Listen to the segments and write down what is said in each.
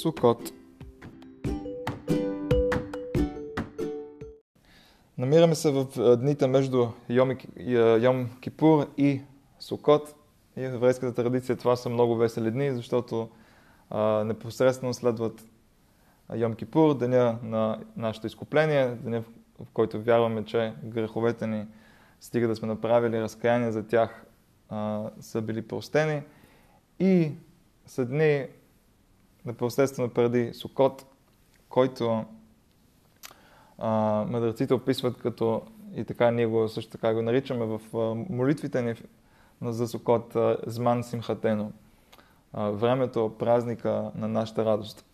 Сукот. Намираме се в дните между Йом, Йом Кипур и Сукот. И в еврейската традиция това са много весели дни, защото а, непосредствено следват Йом Кипур, деня на нашето изкупление, деня в който вярваме, че греховете ни, стига да сме направили разкаяние за тях, а, са били простени. И са дни непосредствено преди Сукот, който а, мъдреците описват като, и така ние го също така го наричаме в а, молитвите ни за Сукот, а, Зман Симхатено, а, времето, празника на нашата радост.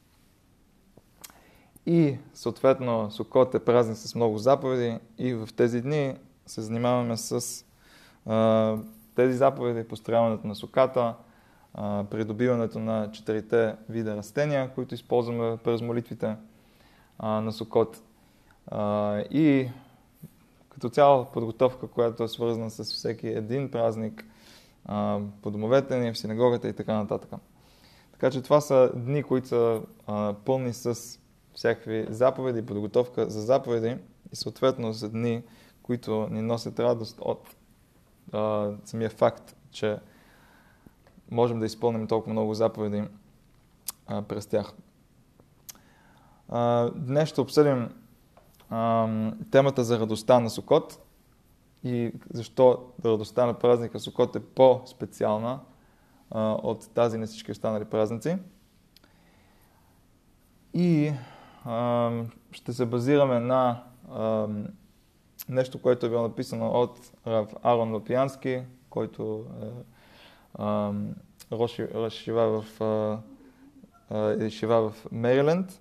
И съответно Сукот е празник с много заповеди и в тези дни се занимаваме с а, тези заповеди, построяването на суката, придобиването на четирите вида растения, които използваме през молитвите на Сукот. А, и като цяло подготовка, която е свързана с всеки един празник по домовете ни, в синагогата и така нататък. Така че това са дни, които са пълни с всякакви заповеди, подготовка за заповеди и съответно за дни, които ни носят радост от а, самия факт, че можем да изпълним толкова много заповеди а, през тях. А, днес ще обсъдим а, темата за радостта на Сокот и защо радостта на празника Сокот е по-специална а, от тази на всички останали празници. И а, ще се базираме на а, нещо, което е било написано от Рав Арон Лопиански, който е Рошива в, Ешива в Мейриленд.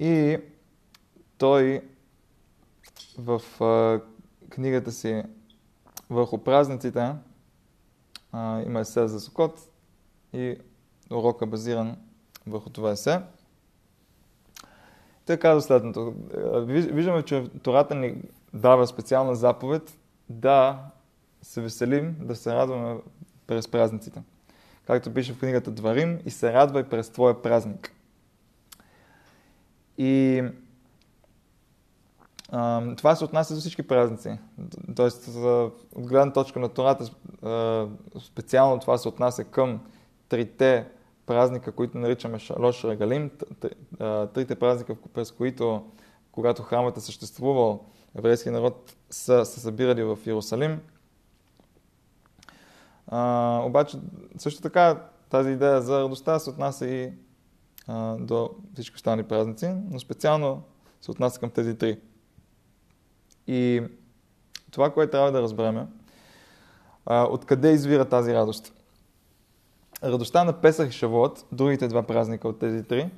И той в книгата си върху празниците има есе за Сокот и урока базиран върху това есе. Той казва следното. Виждаме, че Тората ни дава специална заповед да се веселим, да се радваме през празниците. Както пише в книгата Дварим, и се радвай през твоя празник. И а, това се отнася за всички празници. Тоест, от гледна точка на Тората, специално това се отнася към трите празника, които наричаме Шалош Регалим, трите празника, през които, когато храмът е съществувал, еврейския народ са се събирали в Иерусалим – а, обаче, също така, тази идея за радостта се отнася и а, до всички останали празници, но специално се отнася към тези три. И това, което трябва да разберем е, откъде извира тази радост. Радостта на Песах и Шавот, другите два празника от тези три,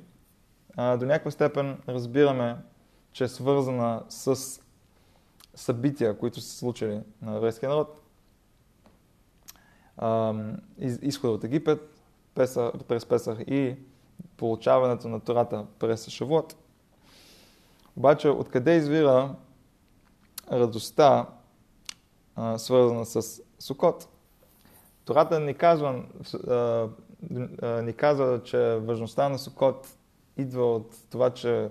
а, до някаква степен разбираме, че е свързана с събития, които са случили на еврейския народ, изхода от Египет Песа, през Песах и получаването на Тората през Шавот. Обаче, откъде извира радостта, свързана с Сукот? Тората ни казва, ни казва, че важността на Сукот идва от това, че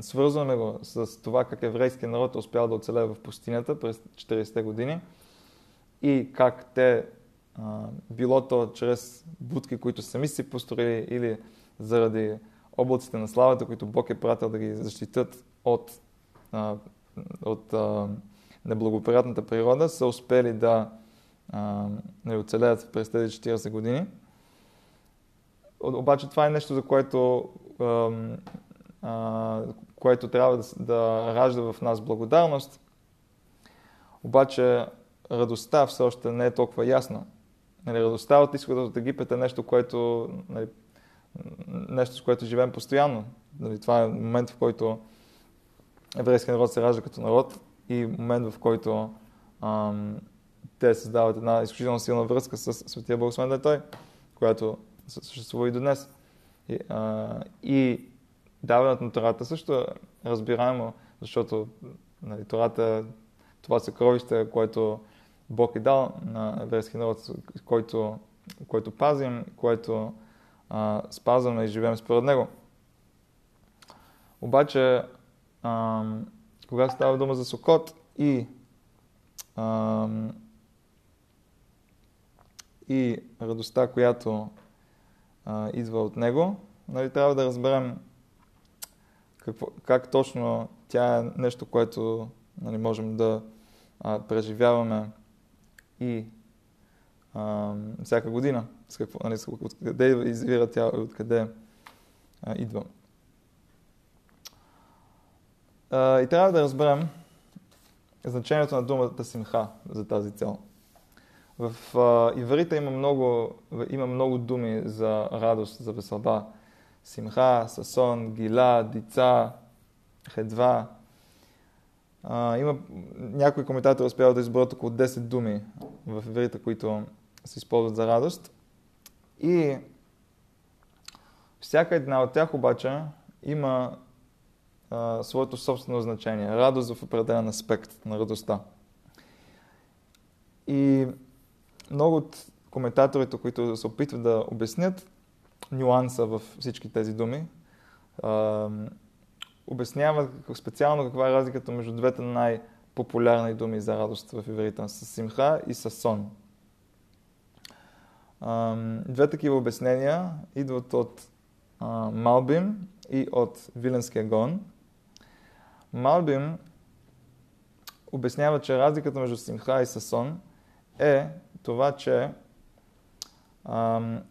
свързваме го с това как еврейския народ е успял да оцелее в пустинята през 40-те години и как те, било то чрез будки, които сами си построили или заради облаците на славата, които Бог е пратил да ги защитат от, от неблагоприятната природа, са успели да не оцелеят през тези 40 години. Обаче това е нещо, за което което трябва да, да ражда в нас благодарност. Обаче радостта все още не е толкова ясна. Нали, радостта от изхода от Египет е нещо, което, нали, нещо с което живеем постоянно. Нали, това е момент, в който еврейския народ се ражда като народ и момент, в който ам, те създават една изключително силна връзка с Светия е Той, която съществува и до днес. И, а, и даването на Тората също е разбираемо, защото нали, Тората това съкровище, което Бог е дал на еврейски народ, който което пазим, което а, спазваме и живеем според него. Обаче, а, когато става дума за Сокот и а, и радостта, която а, идва от него, нали, трябва да разберем какво, как точно тя е нещо, което нали, можем да а, преживяваме и а, всяка година. С какво, нали, с откъде извира тя и откъде а, идва. А, и трябва да разберем значението на думата симха за тази цел. В а, иврита има много, има много думи за радост, за веселба. Симха, Сасон, Гила, Дица, Хедва. Има някои коментатори успяват да изберат около 10 думи в иврита, които се използват за радост. И всяка една от тях обаче има а, своето собствено значение. Радост в определен аспект на радостта. И много от коментаторите, които се опитват да обяснят нюанса в всички тези думи, а, обясняват специално каква е разликата между двете най-популярни думи за радост в иврита, с симха и с сон. А, две такива обяснения идват от а, Малбим и от Виленския гон. Малбим обяснява, че разликата между симха и съсон е това, че ам,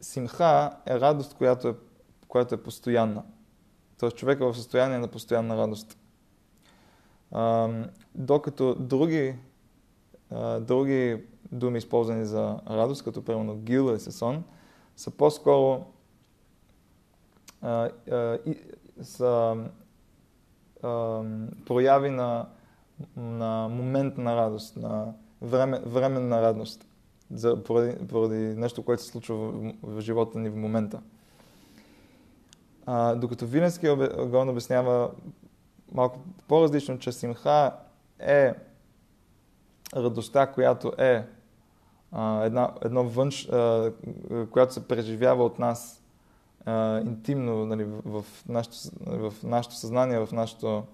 симха е радост, която е, която е постоянна. Тоест човек е в състояние на постоянна радост. Ам, докато други, а, други думи, използвани за радост, като примерно гил и сесон, са по-скоро а, а, и, са а, прояви на, на момент на радост, на, време, временна радост за, поради, поради нещо, което се случва в, в живота ни в момента. А, докато Виленския огън обяснява малко по-различно, че симха е радостта, която е а, една, едно външ, а, която се преживява от нас а, интимно нали, в, в, нашото, в нашото съзнание, в нашето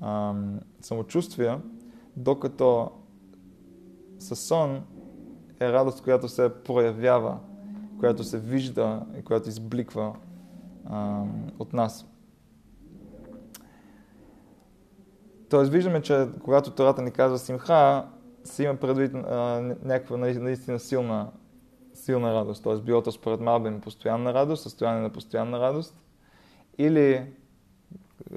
а, самочувствие, докато със сон е радост, която се проявява, която се вижда и която избликва а, от нас. Тоест виждаме, че когато Тората ни казва симха, се има предвид а, някаква наистина силна, силна радост. Тоест било то според Малбин постоянна радост, състояние на постоянна радост. Или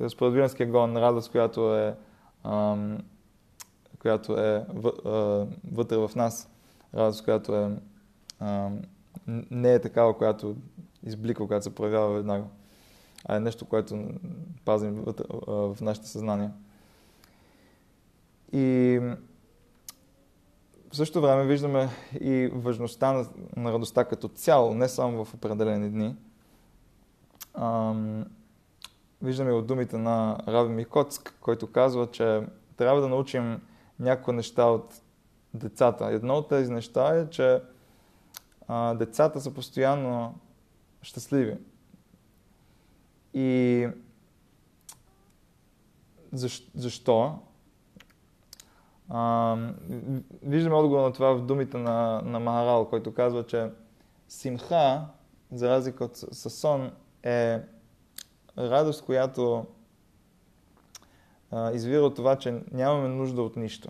според Виленския гон радост, която е ам, която е вътре в нас, радост, която е, а, не е такава, която избликва, която се проявява веднага, а е нещо, което пазим вътре, а, в нашите съзнания. И в същото време виждаме и важността на, на радостта като цяло, не само в определени дни. А, виждаме от думите на Раби Микоцк, който казва, че трябва да научим някои неща от децата. Едно от тези неща е, че а, децата са постоянно щастливи. И защо? защо? А, виждаме отговор на това в думите на, на Махарал, който казва, че симха, за разлика от съсон, е радост, която а, извира от това, че нямаме нужда от нищо.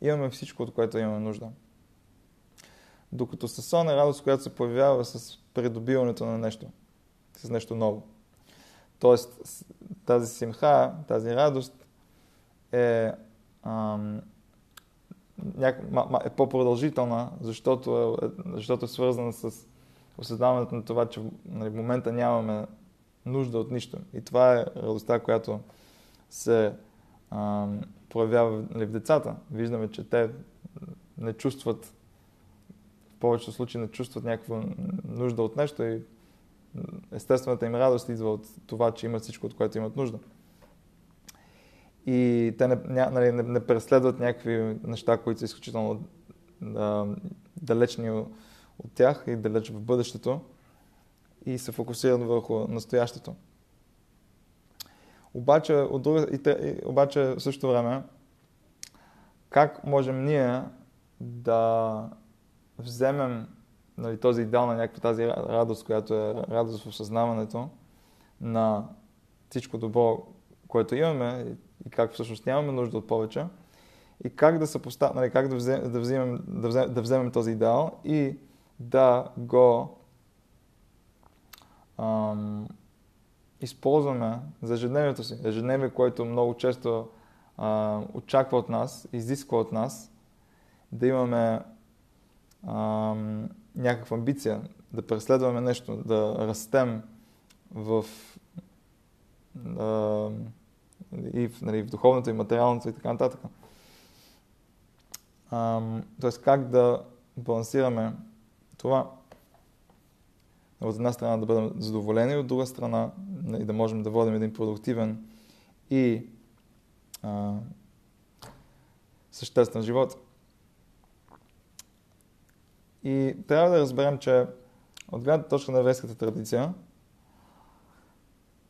Имаме всичко, от което имаме нужда. Докато съсон е радост, която се появява с придобиването на нещо, с нещо ново. Тоест, тази симха, тази радост е, ам, няк, е по-продължителна, защото е, защото е свързана с осъзнаването на това, че нали, в момента нямаме нужда от нищо. И това е радостта, която се а, проявява нали, в децата. Виждаме, че те не чувстват, в повечето случаи не чувстват някаква нужда от нещо и естествената им радост идва от това, че имат всичко, от което имат нужда. И те не, нали, не, не преследват някакви неща, които са изключително да, далечни от тях и далеч в бъдещето и се фокусират върху настоящето. Обаче, от друга, и, обаче в същото време, как можем ние да вземем нали, този идеал на някаква тази радост, която е радост в осъзнаването на всичко добро, което имаме и как всъщност нямаме нужда от повече, и как да, съпостав... нали, как да, взем, да, вземем, да, вземем, да вземем този идеал и да го ам, използваме за ежедневието си. Ежедневие, което много често а, очаква от нас, изисква от нас да имаме ам, някаква амбиция, да преследваме нещо, да растем в, а, и в, нали, в духовното и материалното и така нататък. Тоест как да балансираме това. От една страна да бъдем задоволени, от друга страна и да можем да водим един продуктивен и а, съществен живот. И трябва да разберем, че от гледната точка на еврейската традиция,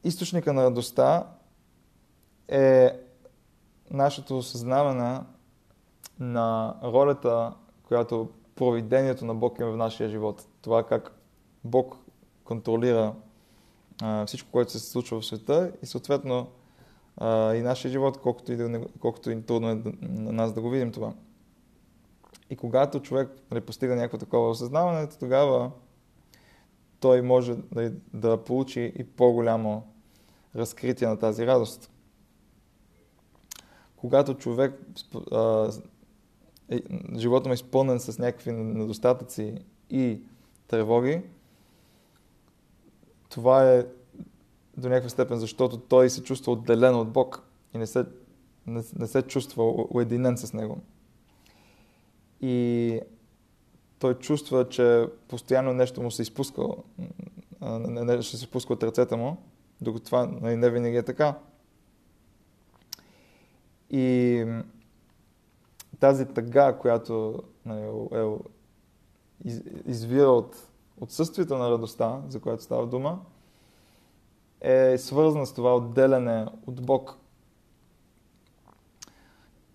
източника на радостта е нашето осъзнаване на ролята, която провидението на Бог има в нашия живот. Това как Бог контролира а, всичко, което се случва в света и съответно а, и нашия живот, колкото и, колкото и трудно е на нас да го видим това. И когато човек нали, постига някакво такова осъзнаване, тогава той може да, да получи и по-голямо разкритие на тази радост. Когато човек а, е, живота му е изпълнен с някакви недостатъци и тревоги, това е до някаква степен, защото той се чувства отделен от Бог и не се, не, не се чувства уединен с Него. И той чувства, че постоянно нещо му се изпуска, нещо се изпуска от ръцете му, докато това нали, не винаги е така. И тази тъга, която нали, е извира от отсъствието на радостта, за която става дума, е свързана с това отделяне от Бог.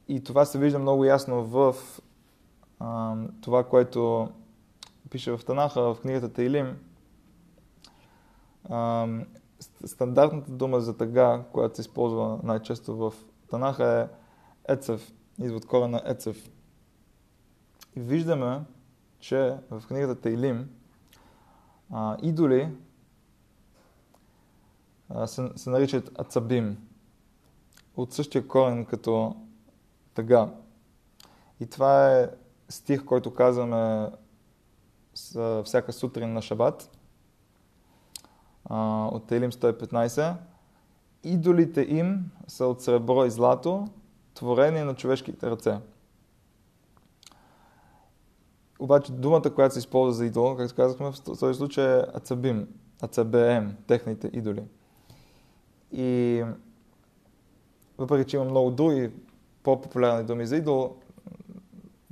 И това се вижда много ясно в а, това, което пише в Танаха, в книгата Тейлим. А, стандартната дума за тъга, която се използва най-често в Танаха е Ецев идва от корена Ецев. И виждаме, че в книгата Тейлим а, идоли а, се, се наричат Ацабим. От същия корен като тъга. И това е стих, който казваме с, всяка сутрин на Шабат. А, от Тейлим 115. Идолите им са от сребро и злато, творение на човешките ръце. Обаче думата, която се използва за идол, както казахме, в този случай е ацабим, ацабеем, техните идоли. И въпреки, че има много други по-популярни думи за идол,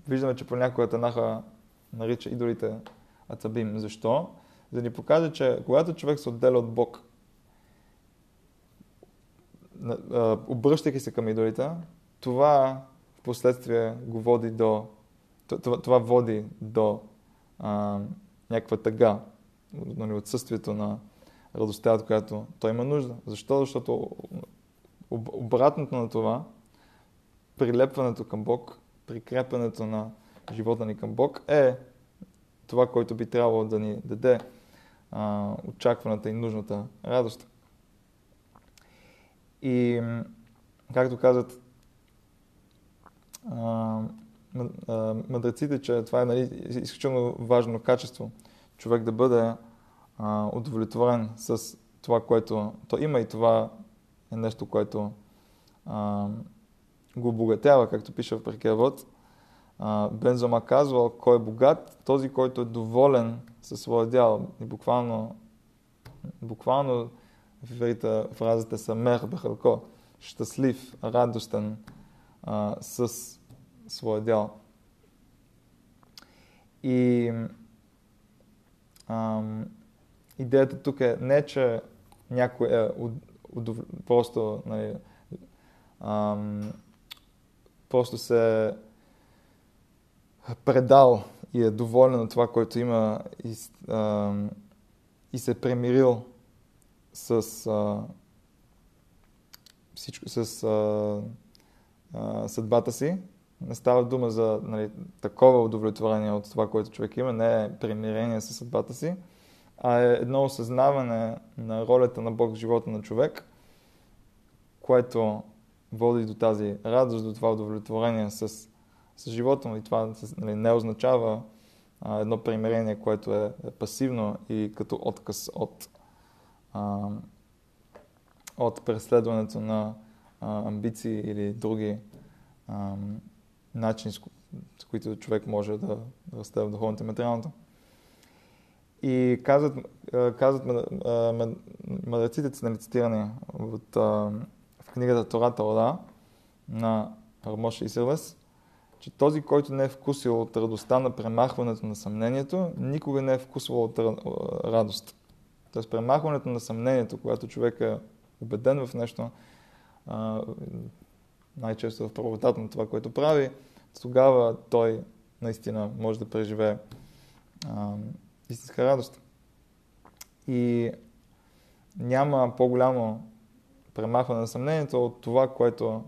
виждаме, че понякога Танаха нарича идолите ацабим. Защо? За да ни покаже, че когато човек се отделя от Бог, обръщайки се към идолите, това в последствие го води до това, това води до а, някаква тъга, нали, отсъствието на радостта, от която той има нужда. Защо? Защото обратното на това, прилепването към Бог, прикрепването на живота ни към Бог е това, което би трябвало да ни даде а, очакваната и нужната радост. И, както казват мъдреците, че това е нали, изключително важно качество. Човек да бъде а, удовлетворен с това, което то има и това е нещо, което а, го обогатява, както пише в Прекевод. Бензома казвал, кой е богат, този, който е доволен със своя дял. И буквално, буквално в фразата са мех бехалко, щастлив, радостен а, с своя дял. И ам, идеята тук е не, че някой е удов... просто нали, ам, просто се предал и е доволен от това, което има и, ам, и се е премирил с а, всичко, с а, а, съдбата си. Не става дума за нали, такова удовлетворение от това, което човек има, не е примирение с съдбата си, а е едно осъзнаване на ролята на Бог в живота на човек, което води до тази радост, до това удовлетворение с, с живота му. И това нали, не означава а, едно примирение, което е, е пасивно и като отказ от, а, от преследването на а, амбиции или други а, начини, с които човек може да, да расте в духовното и материалното. И казват, казват мъдреците, нали, цитирани от, в книгата Тората Ода на Армоша и Силвес, че този, който не е вкусил от радостта на премахването на съмнението, никога не е вкусвал от радост. Тоест премахването на съмнението, когато човек е убеден в нещо, най-често в правотата на това, което прави, тогава той наистина може да преживее а, истинска радост. И няма по-голямо премахване на съмнението от това, което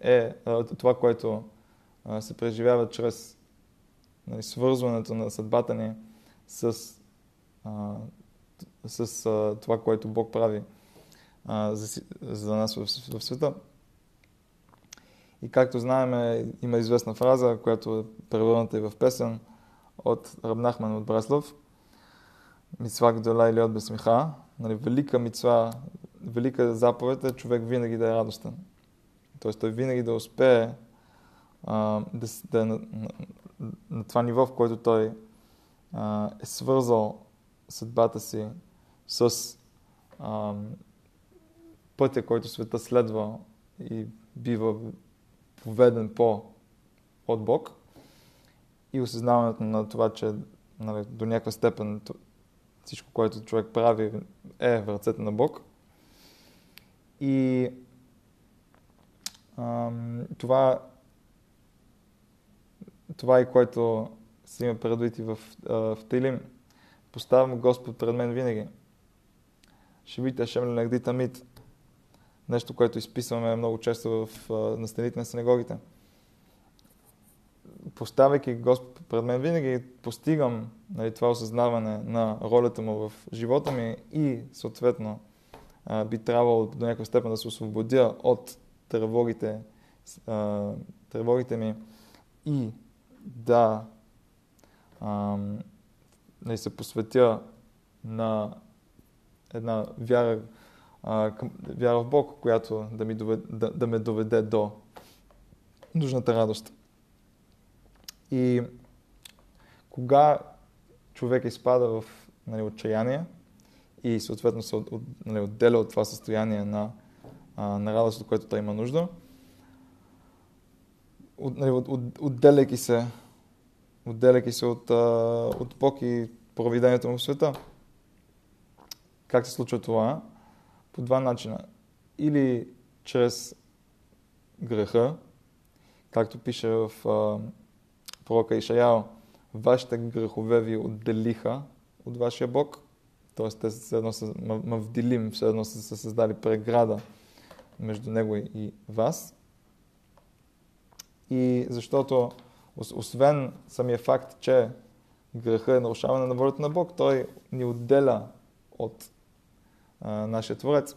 е, това, което се преживява чрез нали, свързването на съдбата ни с, а, с а, това, което Бог прави а, за, за нас в, в света. И както знаем, има известна фраза, която е превърната и в песен от Рабнахман от Браслов. Мицва гдола или от безсмиха. Нали, велика мицва, велика заповед е човек винаги да е радостен. Тоест той винаги да успее а, да, да е на, на, на това ниво, в което той а, е свързал съдбата си с а, пътя, който света следва и бива поведен по от Бог и осъзнаването на това, че нали, до някаква степен всичко, което човек прави е в ръцете на Бог. И ам, това, това е което си има предвид и в, в Тилим. Поставям Господ пред мен винаги. Шивите Шем Ленагди Тамит нещо, което изписваме много често в, на стените на синагогите. Поставяйки Господ пред мен, винаги постигам нали, това осъзнаване на ролята му в живота ми и съответно би трябвало до някаква степен да се освободя от тревогите, тревогите ми и да нали, се посветя на една вяра, към, вяра в Бог, която да, ми доведе, да, да ме доведе до нужната радост. И кога човек изпада в нали, отчаяние и съответно се от, нали, отделя от това състояние на, а, на радост, от което той има нужда, от, нали, от, от, отделяйки се, отделяйки се от, а, от Бог и провидението му в света. Как се случва това? По два начина. Или чрез греха, както пише в а, пророка Ишаял, вашите грехове ви отделиха от вашия Бог, т.е. те все едно са мавдилим, все едно са, са създали преграда между него и вас. И защото, освен самия факт, че греха е нарушаване на волята на Бог, той ни отделя от а, нашия Творец.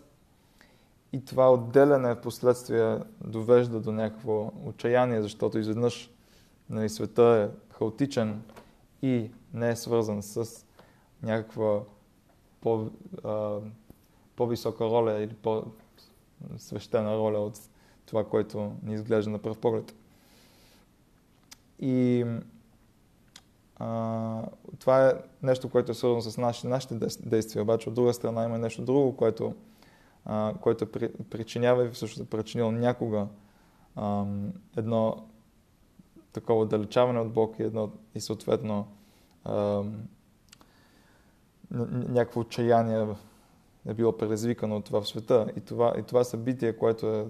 И това отделяне в последствие довежда до някакво отчаяние, защото изведнъж нали, света е хаотичен и не е свързан с някаква по, а, по-висока роля или по-свещена роля от това, което ни изглежда на пръв поглед. И това е нещо, което е свързано с нашите, нашите действия, обаче от друга страна има нещо друго, което, а, което причинява и всъщност е причинило някога а, едно такова отдалечаване от Бог и, едно, и съответно а, някакво отчаяние е било предизвикано от това в света. И това, и това събитие, което е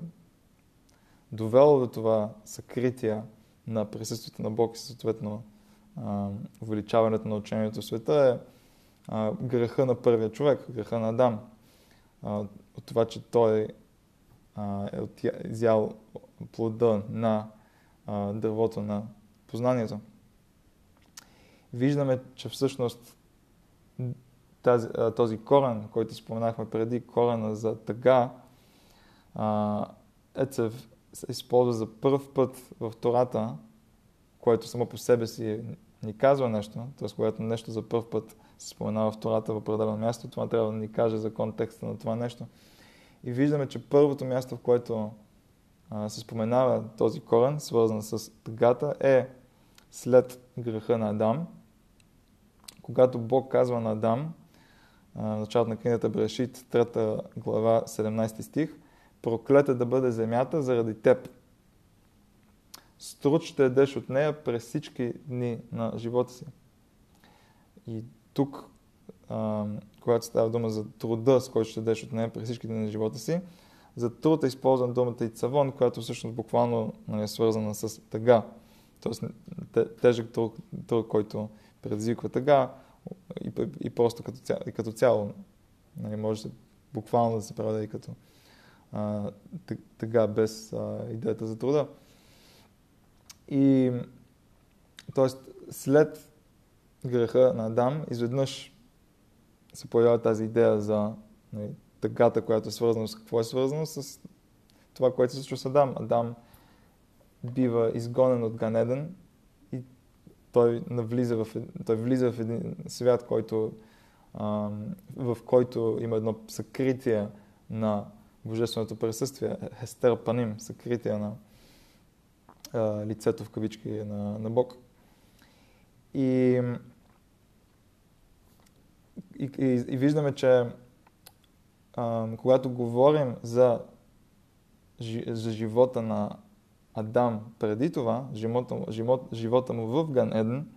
довело до това съкритие на присъствието на Бог и съответно увеличаването на учението в света е а, греха на първия човек, греха на Адам. А, от това, че той а, е изял плода на а, дървото на познанието. Виждаме, че всъщност тази, този корен, който споменахме преди, корена за тъга, е се използва за първ път в Тората, което само по себе си ни казва нещо, т.е. когато нещо за първ път се споменава в Тората в определено място, това трябва да ни каже за контекста на това нещо. И виждаме, че първото място, в което а, се споменава този корен, свързан с тъгата, е след греха на Адам, когато Бог казва на Адам, началото на книгата Брешит, 3 глава, 17 стих, проклета да бъде земята заради теб. Струд ще едеш от нея през всички дни на живота си. И тук, а, когато става дума за труда, с който ще едеш от нея през всички дни на живота си, за труд е използван думата и цавон, която всъщност буквално нали, е свързана с тъга. Тоест тежък труд, труд който предизвиква тъга и, и просто като цяло, и като цяло нали, може буквално да се прави и като а, тъга без а, идеята за труда. И т.е. след греха на Адам, изведнъж се появява тази идея за нали, тъгата, която е свързана с какво е свързано с това, което се случва с Адам. Адам бива изгонен от Ганеден и той, навлиза в, той влиза в един свят, който, а, в който има едно съкритие на божественото присъствие, Хестер Паним, съкритие на лицето в кавички на, на Бог. И, и, и, и виждаме, че а, когато говорим за, за живота на Адам преди това, живота, живот, живота му в Ган Еден,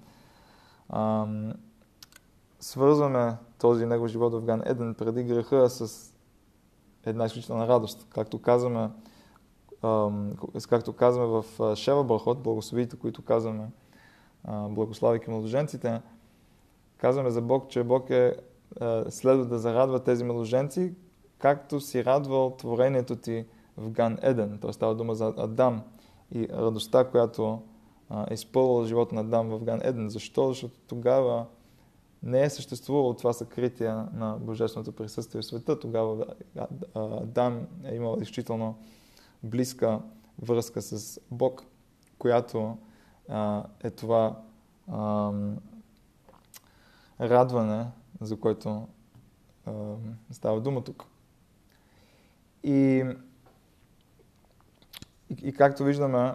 а, свързваме този него живот в Ган Еден преди греха с една изключителна радост. Както казваме, както казваме в Шева Брахот, благословите, които казваме, благославяйки младоженците, казваме за Бог, че Бог е, следва да зарадва тези младоженци, както си радвал творението ти в Ган Еден. Тоест става дума за Адам и радостта, която е изпълвала живота на Адам в Ган Еден. Защо? Защото тогава не е съществувало това съкритие на Божественото присъствие в света. Тогава Адам е имал изключително близка връзка с Бог, която е това радване, за което става дума тук. И и, и както виждаме,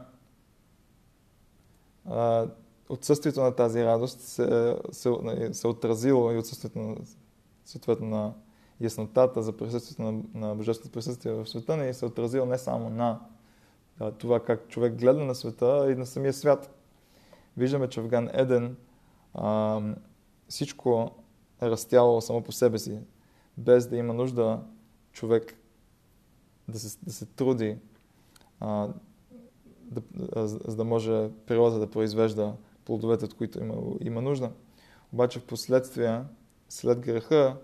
а, отсъствието на тази радост се, се, се отразило и отсъствието на, съответно на яснотата за присъствието на, на Божественото присъствие в света ни се отразило не само на а, това как човек гледа на света, а и на самия свят. Виждаме, че в Ган Еден а, всичко е растяло само по себе си, без да има нужда човек да се, да се труди а, да, а, за да може природата да произвежда плодовете, от които има, има нужда. Обаче в последствие, след греха,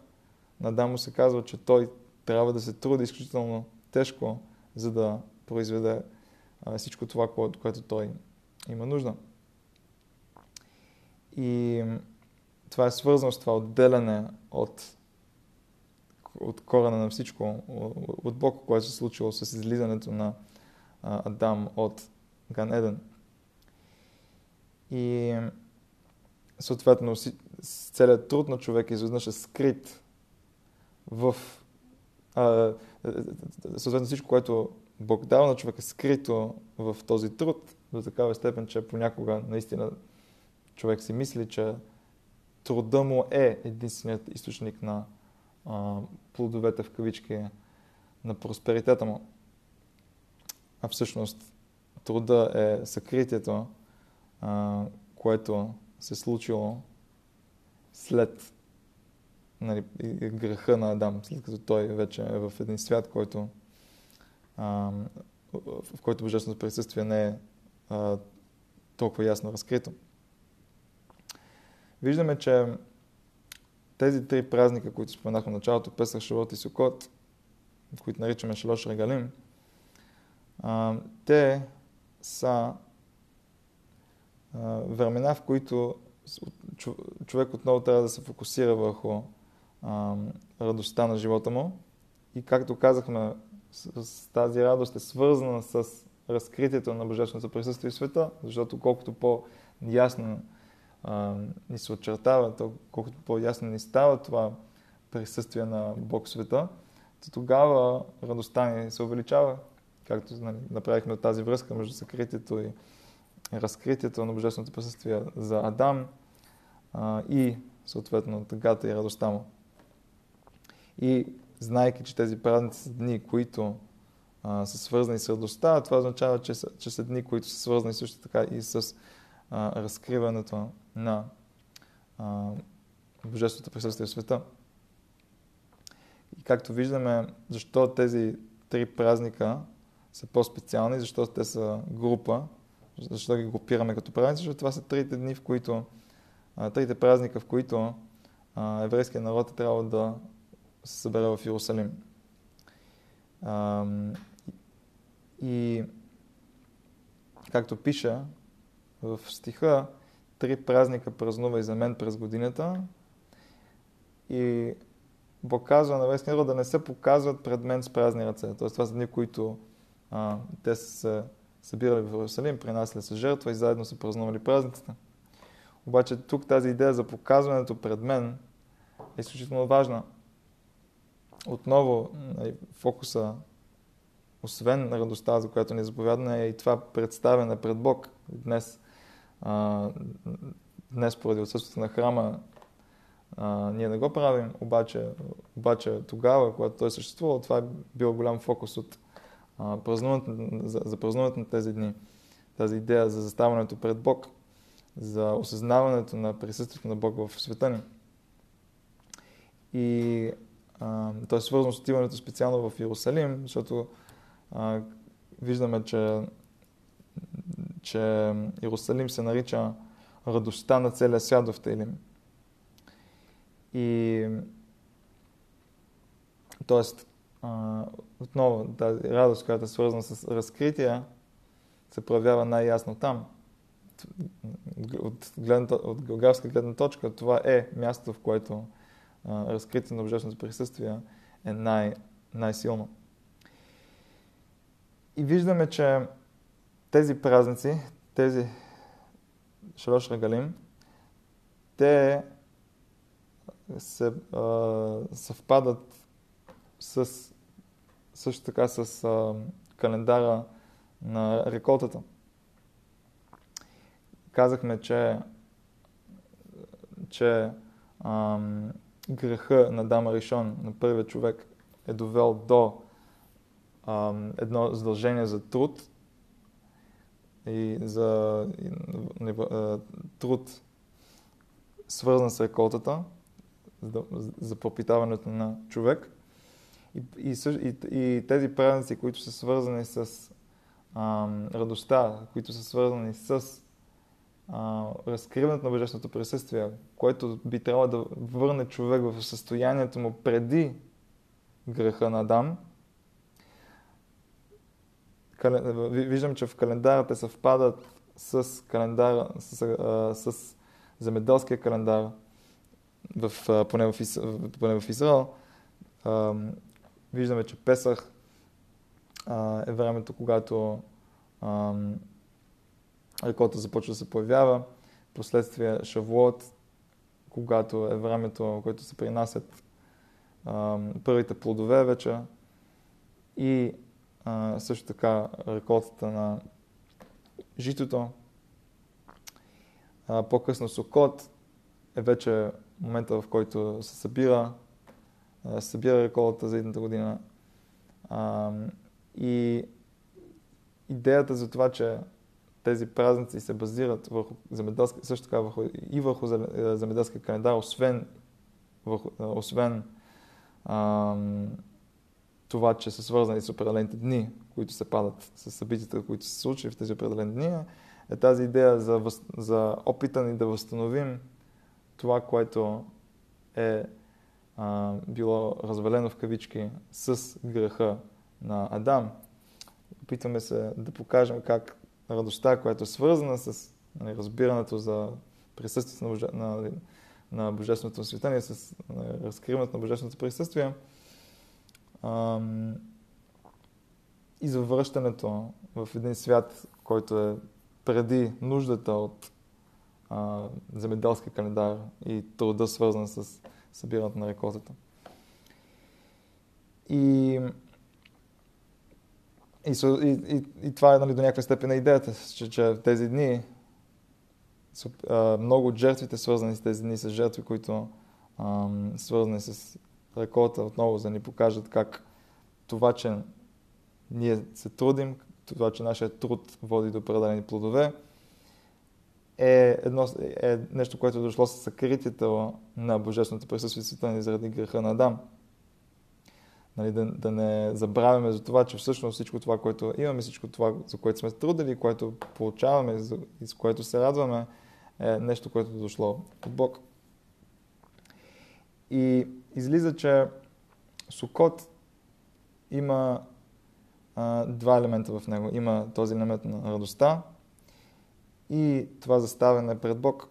на Дамо се казва, че той трябва да се труди изключително тежко, за да произведе а, всичко това, което, което той има нужда. И това е свързано с това отделяне от, от корена на всичко, от Бог, което се е случило с излизането на Адам от Ган Еден. И съответно целият труд на човек изведнъж е скрит в... А, съответно всичко, което Бог дава на човек е скрито в този труд до такава степен, че понякога наистина човек си мисли, че труда му е единственият източник на а, плодовете в кавички на просперитета му. А всъщност труда е съкритието, а, което се е случило след нали, греха на Адам, след като той вече е в един свят, който, а, в който божественото присъствие не е а, толкова ясно разкрито. Виждаме, че тези три празника, които споменахме в началото, Песах, Шавот и Сукот, които наричаме Шалош Регалим, а, те са времена, в които човек отново трябва да се фокусира върху радостта на живота му. И както казахме, с, с тази радост е свързана с разкритието на Божественото присъствие в света, защото колкото по-ясно а, ни се очертава, то, колкото по-ясно ни става това присъствие на Бог в света, то тогава радостта ни се увеличава, както нали, направихме тази връзка между съкритието и разкритието на Божественото присъствие за Адам а, и съответно тъгата и радостта му. И знайки, че тези празници са дни, които а, са свързани с радостта, това означава, че са, че са дни, които са свързани също така и с а, разкриването на а, Божественото присъствие в света. И както виждаме, защо тези три празника са по-специални, защо те са група, защо ги групираме като празници, защото това са трите дни, в които, а, трите празника, в които а, еврейският народ е трябвало да се събере в Иерусалим. А, и както пиша в стиха, три празника празнува и за мен през годината и Бог казва на еврейския народ да не се показват пред мен с празни ръце. Тоест това са дни, които а, те са събирали в Иерусалим, принасяли се жертва и заедно са празнували празниците. Обаче тук тази идея за показването пред мен е изключително важна. Отново нали, фокуса, освен на радостта, за която ни е е и това представяне пред Бог. Днес, а, днес поради отсъствието на храма, а, ние не го правим, обаче, обаче тогава, когато той съществува, това е бил голям фокус от празнуването, за, за празнуването на тези дни. Тази идея за заставането пред Бог, за осъзнаването на присъствието на Бог в света ни. И а, то е свързано с отиването специално в Иерусалим, защото а, виждаме, че, че Иерусалим се нарича радостта на целия свят в Тейлим. И т.е отново тази радост, която е свързана с разкрития, се проявява най-ясно там. От, гледна, от географска гледна точка, това е място, в което разкритие на Божественото присъствие е най- най-силно. И виждаме, че тези празници, тези Шалош Регалим, те се а, съвпадат с също така с а, календара на реколтата. Казахме, че, че ам, греха на Дама Ришон, на първия човек, е довел до ам, едно задължение за труд и за и, а, труд свързан с реколтата, за, за пропитаването на човек. И, и, и, и тези празници, които са свързани с а, радостта, които са свързани с разкриването на Божественото присъствие, което би трябвало да върне човек в състоянието му преди греха на Адам. Виждам, че в календара те съвпадат с календара, с, а, с земеделския календар, в, поне, в, поне в Израел виждаме, че Песах е времето, когато реколта започва да се появява. Последствие Шавуот, когато е времето, което се принасят а, първите плодове вече. И а, също така реколтата на житото. А, по-късно Сокот е вече момента, в който се събира събира реколата за едната година. А, и идеята за това, че тези празници се базират върху също така върху, и върху земеделски календар, освен освен а, това, че са свързани с определените дни, които се падат с събитията, които се случили в тези определени дни, е тази идея за, за опита ни да възстановим това, което е а, било развалено в кавички с греха на Адам. Опитваме се да покажем как радостта, която е свързана с нали, разбирането за присъствието на, на, на Божественото осветение, с нали, разкриването на Божественото присъствие ам, и за връщането в един свят, който е преди нуждата от а, земеделски календар и труда, свързан с събирането на реколтата. И, и, и, и, и това е нали, до някаква степен на идеята, че, че тези дни много от жертвите, свързани с тези дни, са жертви, които а, свързани с реколта, отново за да ни покажат как това, че ние се трудим, това, че нашия труд води до определени плодове, е, едно, е нещо, което е дошло с съкритието на Божественото присъствие света ни заради греха на Адам. Нали, да, да не забравяме за това, че всъщност всичко това, което имаме, всичко това, за което сме трудили, което получаваме и с което се радваме, е нещо, което е дошло от Бог. И излиза, че Сукот има а, два елемента в него. Има този елемент на радостта и това заставяне пред Бог,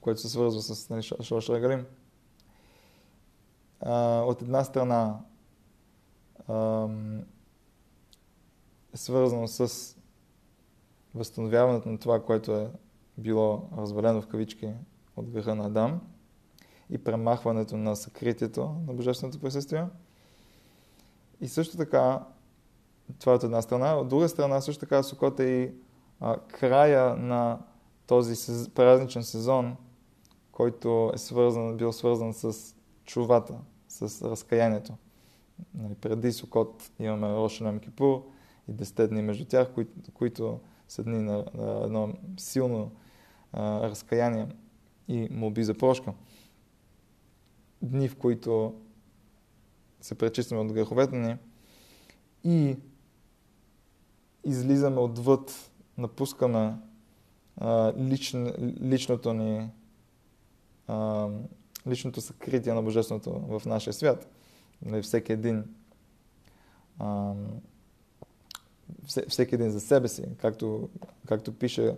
което се свързва с нали, Шош Регалим. От една страна е свързано с възстановяването на това, което е било развалено в кавички от греха на Адам и премахването на съкритието на Божественото присъствие – и също така, това е от една страна. От друга страна, също така Сукот е и а, края на този сез... празничен сезон, който е свързан, бил свързан с чувата, с разкаянието. Нали, преди Сукот имаме Рошанем Кипур и 10 дни между тях, които, които са дни на, на едно силно а, разкаяние и молби за прошка. Дни, в които се пречистваме от греховете ни и излизаме отвъд, напускаме а, лично, личното ни а, личното съкритие на Божественото в нашия свят. Нали, всеки един а, всеки един за себе си, както, както пише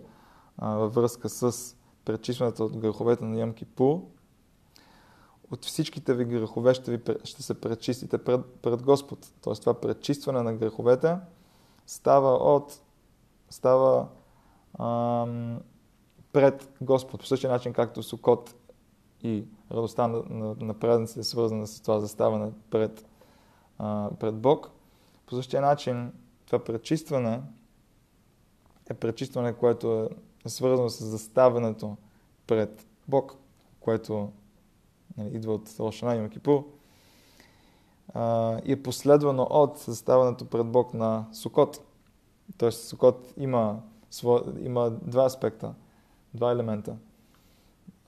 а, във връзка с пречистването от греховете на Ям Кипур, от всичките ви грехове ще, ви, ще се пречистите пред, пред Господ. Тоест това пречистване на греховете става от става ам, пред Господ. По същия начин, както Сукот и радостта на, на, на празниците е свързана с това заставане пред, а, пред Бог. По същия начин това пречистване е пречистване, което е свързано с заставането пред Бог, което нали, идва от Рошана и Макипур, и е последвано от заставането пред Бог на Сукот. Тоест Сукот има, има два аспекта, два елемента.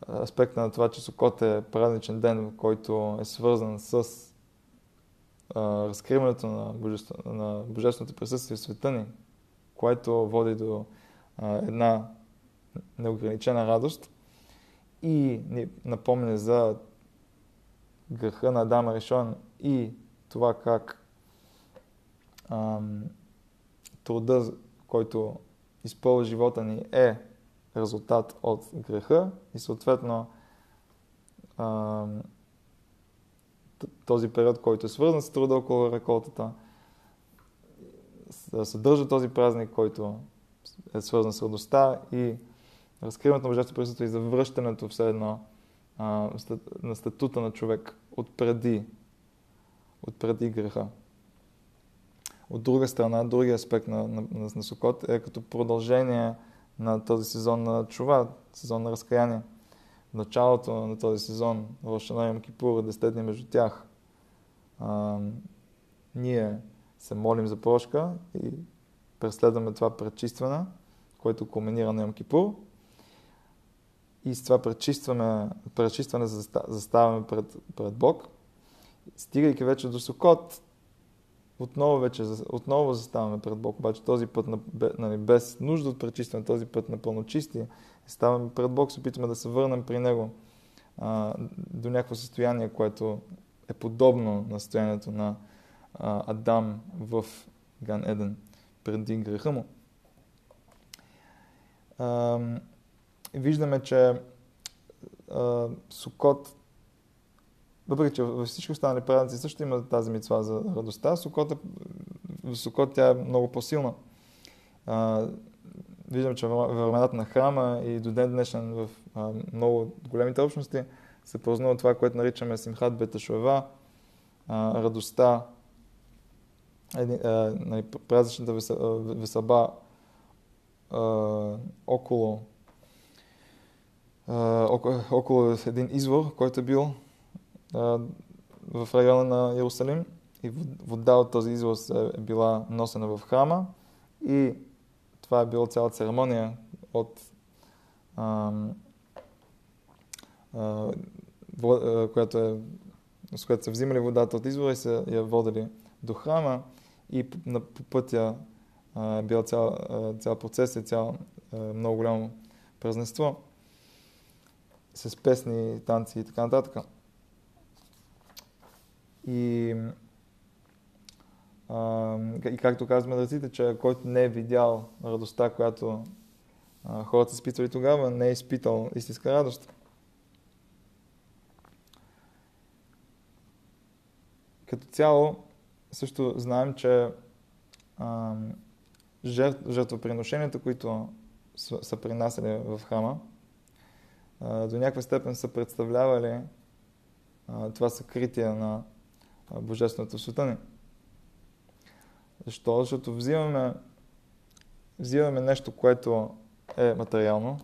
Аспекта на това, че Сукот е празничен ден, който е свързан с а, разкриването на, божество, на Божественото присъствие в света ни, което води до а, една неограничена радост и ни напомня за греха на Адам Решон и това как ам, труда, който изпълва живота ни е резултат от греха и съответно този период, който е свързан с труда около реколтата, съдържа този празник, който е свързан с радостта и разкриването на Божеството присъствие и завръщането все едно на статута на човек от преди греха. От друга страна, другия аспект на, на, на, на Сокот е като продължение на този сезон на чува, сезон на разкаяние. Началото на този сезон, Рошана Йом Кипур, 10 дни между тях, а, ние се молим за прошка и преследваме това пречистване, което кулминира на Йом Кипур. и с това пречистване, пречистване заставаме пред, пред Бог. Стигайки вече до Сокот, отново вече отново заставаме пред Бог, обаче този път на, нали, без нужда от пречистване, този път напълно чисти, ставаме пред Бог, се опитваме да се върнем при Него а, до някакво състояние, което е подобно на състоянието на а, Адам в Ган Еден преди греха му. А, виждаме, че а, Сукот, въпреки че във всички останали празници също има тази митцва за радостта, Сукот, е, в Сукот тя е много по-силна. А, виждам, че времената на храма и до ден днешен в а, много големите общности се празнува това, което наричаме Симхат Беташуева, радостта, нали, празничната весаба около, около един извор, който е бил в района на Иерусалим. И вода от този извор е била носена в храма. И това е била цяла церемония от която е, с която са взимали водата от извора и са я водили до храма. И по, по пътя е бил цял, цял процес и цял много голямо празненство с песни, танци и така нататък. И, а, и както казваме мъдреците, че който не е видял радостта, която а, хората изпитвали тогава, не е изпитал истинска радост. Като цяло, също знаем, че а, жертвоприношенията, които са, са принасяли в храма, а, до някаква степен са представлявали а, това съкритие на а, Божественото света Защо? Защото взимаме, взимаме нещо, което е материално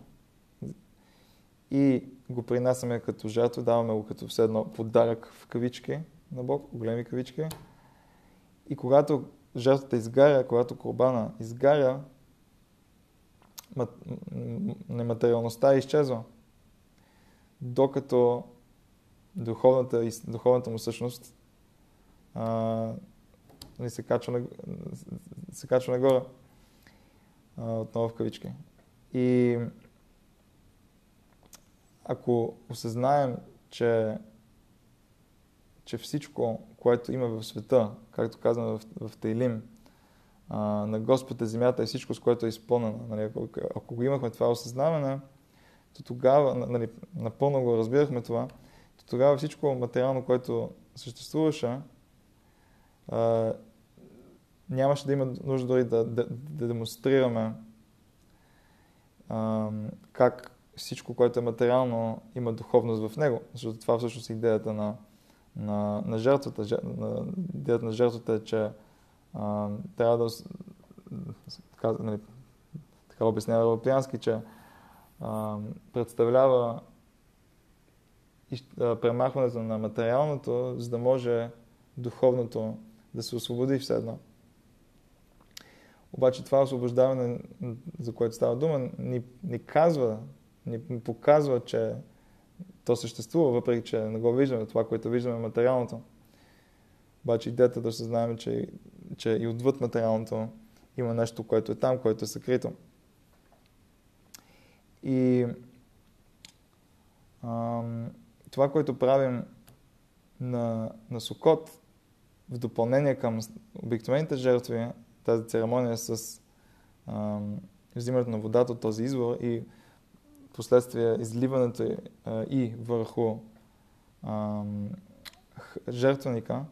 и го принасяме като жертва, даваме го като все едно подарък в кавички – на Бог, големи кавички. И когато жертвата изгаря, когато корбана изгаря, нематериалността изчезва. Докато духовната, духовната му същност а, нали, се, качва, се качва нагоре. А, отново в кавички. И ако осъзнаем, че че всичко, което има в света, както казваме в, в Тейлим, а, на Господ е земята и всичко, с което е изпълнено. Нали, ако, ако го имахме това осъзнаване, то тогава, нали, напълно го разбирахме това, то тогава всичко материално, което съществуваше, а, нямаше да има нужда дори да, да, да демонстрираме а, как всичко, което е материално, има духовност в него. Защото това всъщност е идеята на, на, на жертвата. На, идеята на жертвата е, че а, трябва да така, нали, така обяснява Европеянски, че а, представлява премахването на материалното, за да може духовното да се освободи все едно. Обаче това освобождаване, за което става дума, ни, ни казва, ни показва, че то съществува, въпреки че не го виждаме. Това, което виждаме е материалното. Обаче идеята да се знаем, че, че и отвъд материалното има нещо, което е там, което е съкрито. И ам, това, което правим на, на Сокот, в допълнение към обикновените жертви, тази церемония с ам, взимането на водата от този извор и последствие изливането и върху жертвеника,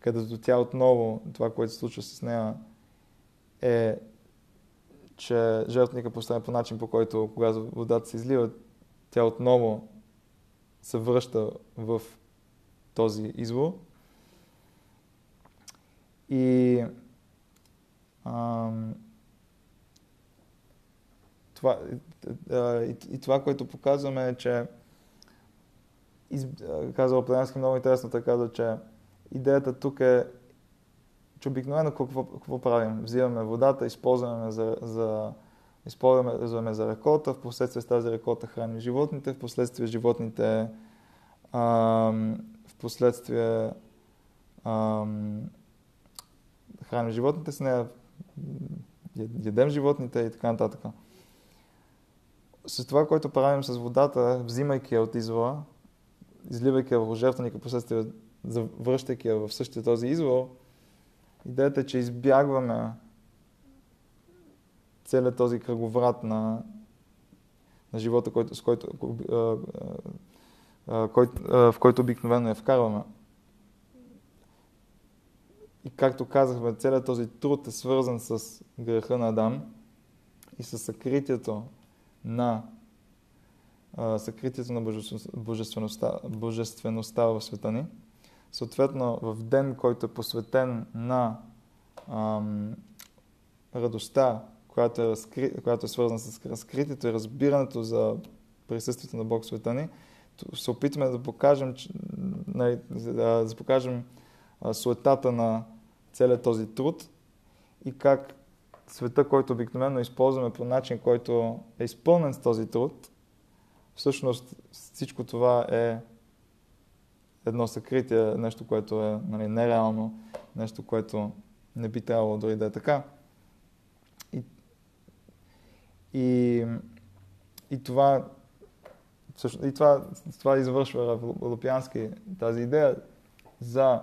където тя отново, това, което се случва с нея, е, че жертвеника поставя по начин, по който когато водата се излива, тя отново се връща в този извор. И ам, това, и, и това, което показваме е, че из, казва Плеянски много интересно, така казва, че идеята тук е, че обикновено какво, какво правим? Взимаме водата, използваме за, за използваме за реколта, в последствие с тази реколта храним животните, в последствие животните а, в последствие а, храним животните с нея, ядем животните и така нататък. С това, което правим с водата, взимайки я от извора, изливайки я в жертвеника, последствие връщайки я в същия този извор, идеята е, че избягваме целият този кръговрат на, на живота, който, с който, а, а, кой, а, в който обикновено я вкарваме. И както казахме, целият този труд е свързан с греха на Адам и с съкритието на съкритието на божествеността, божествеността в света ни. Съответно, в ден, който е посветен на ам, радостта, която е, разкри, която е свързана с разкритието и разбирането за присъствието на Бог в света ни, се опитваме да покажем, да, да покажем суетата на целият този труд и как света, който обикновено използваме по начин, който е изпълнен с този труд, всъщност всичко това е едно съкритие, нещо, което е нали, нереално, нещо, което не би трябвало дори да е така. И, и, и това и това, това извършва Лупянски тази идея за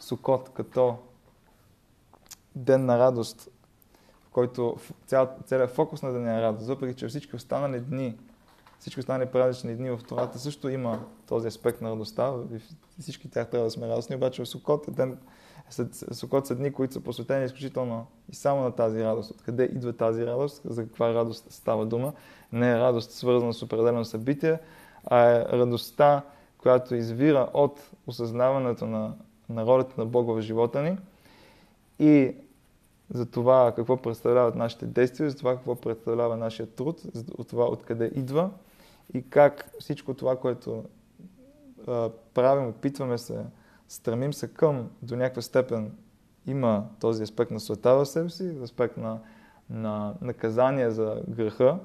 Сукот като ден на радост, в който целият фокус на деня е радост, въпреки че всички останали дни, всички останали празнични дни в Тората също има този аспект на радостта всички тях трябва да сме радостни, обаче Сукот е ден, Сукот са дни, които са посветени изключително и само на тази радост. Откъде идва тази радост? За каква радост става дума? Не е радост свързана с определено събитие, а е радостта, която извира от осъзнаването на, на ролята на Бога в живота ни и за това какво представляват нашите действия, за това какво представлява нашия труд, за това откъде идва и как всичко това, което а, правим, опитваме се, стремим се към до някаква степен има този аспект на света в себе си, аспект на, на наказание за греха.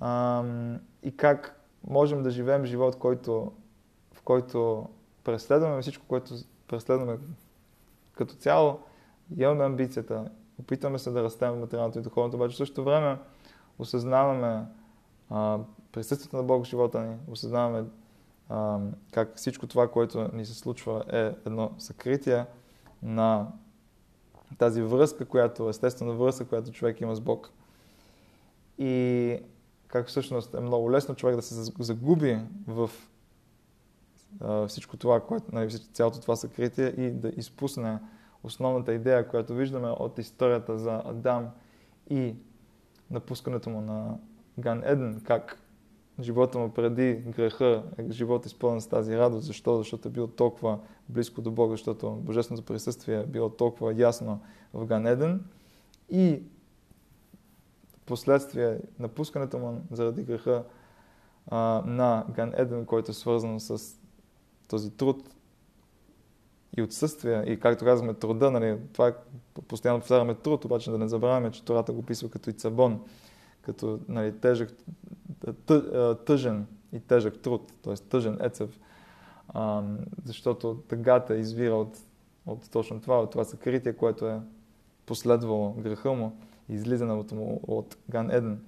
А, и как можем да живеем живот, който, в който преследваме всичко, което преследваме като цяло, имаме амбицията, опитваме се да растем материалното и духовното, обаче в същото време осъзнаваме а, присъствието на Бог в живота ни, осъзнаваме а, как всичко това, което ни се случва е едно съкритие на тази връзка, която, естествена връзка, която човек има с Бог. И как всъщност е много лесно човек да се загуби в всичко това, което, нали, цялото това съкритие и да изпусне основната идея, която виждаме от историята за Адам и напускането му на Ган Еден, как живота му преди греха е живот изпълнен с тази радост. Защо? Защото е бил толкова близко до Бога, защото Божественото присъствие е било толкова ясно в Ган Еден. И последствие напускането му заради греха а, на Ган Еден, който е свързан с този труд и отсъствие, и както казваме труда, нали, това е, постоянно повтаряме труд, обаче да не забравяме, че Тората го описва като и цабон, като нали, тежък, тъжен и тежък труд, т.е. тъжен ецев, защото тъгата извира от, от точно това, от това съкритие, което е последвало греха му излизането му от Ган Еден.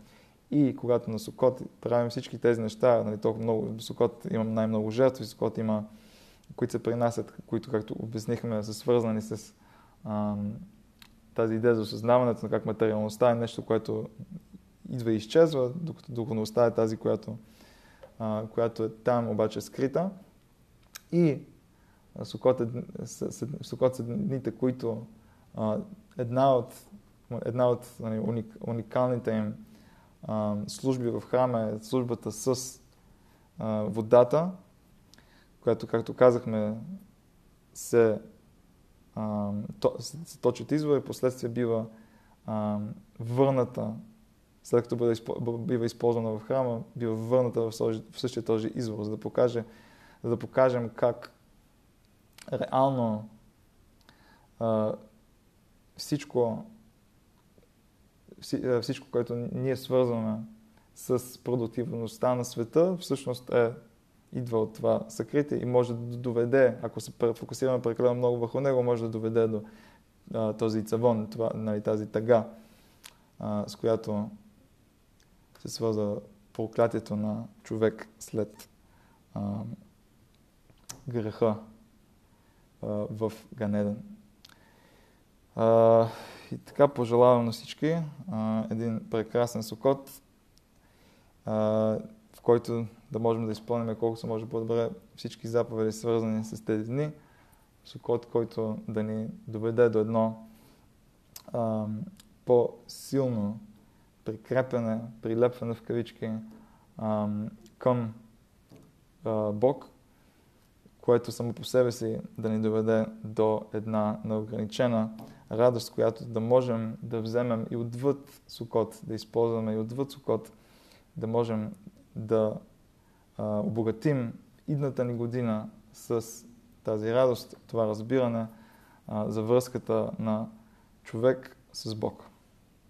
И когато на Сокот правим всички тези неща, нали, толкова много, Сокот имам най-много жертви, Сокот има, които се принасят, които, както обяснихме, са свързани с а, тази идея за осъзнаването на как материалността е нещо, което идва и изчезва, докато духовността е тази, която, а, която е там, обаче е скрита. И Сокот, е, Сокот са дните, които а, една от една от нали, уник, уникалните им служби в храма е службата с а, водата, която, както казахме, се, а, то, се точат извор и последствие бива а, върната, след като бъде, бива използвана в храма, бива върната в, в същия този извор, за да, покаже, за да покажем как реално а, всичко всичко, което ние свързваме с продуктивността на света, всъщност е идва от това съкритие и може да доведе, ако се фокусираме прекалено много върху него, може да доведе до а, този цавон, това, нали, тази тъга, а, с която се свърза проклятието на човек след а, греха а, в Ганеден. А, и така пожелавам на всички а, един прекрасен сукот, а, в който да можем да изпълним колко се може по-добре всички заповеди, свързани с тези дни. Сукот, който да ни доведе до едно а, по-силно прикрепене, прилепване в кавички а, към а, Бог, което само по себе си да ни доведе до една неограничена радост, която да можем да вземем и отвъд Сукот, да използваме и отвъд Сукот, да можем да а, обогатим идната ни година с тази радост, това разбиране а, за връзката на човек с Бог.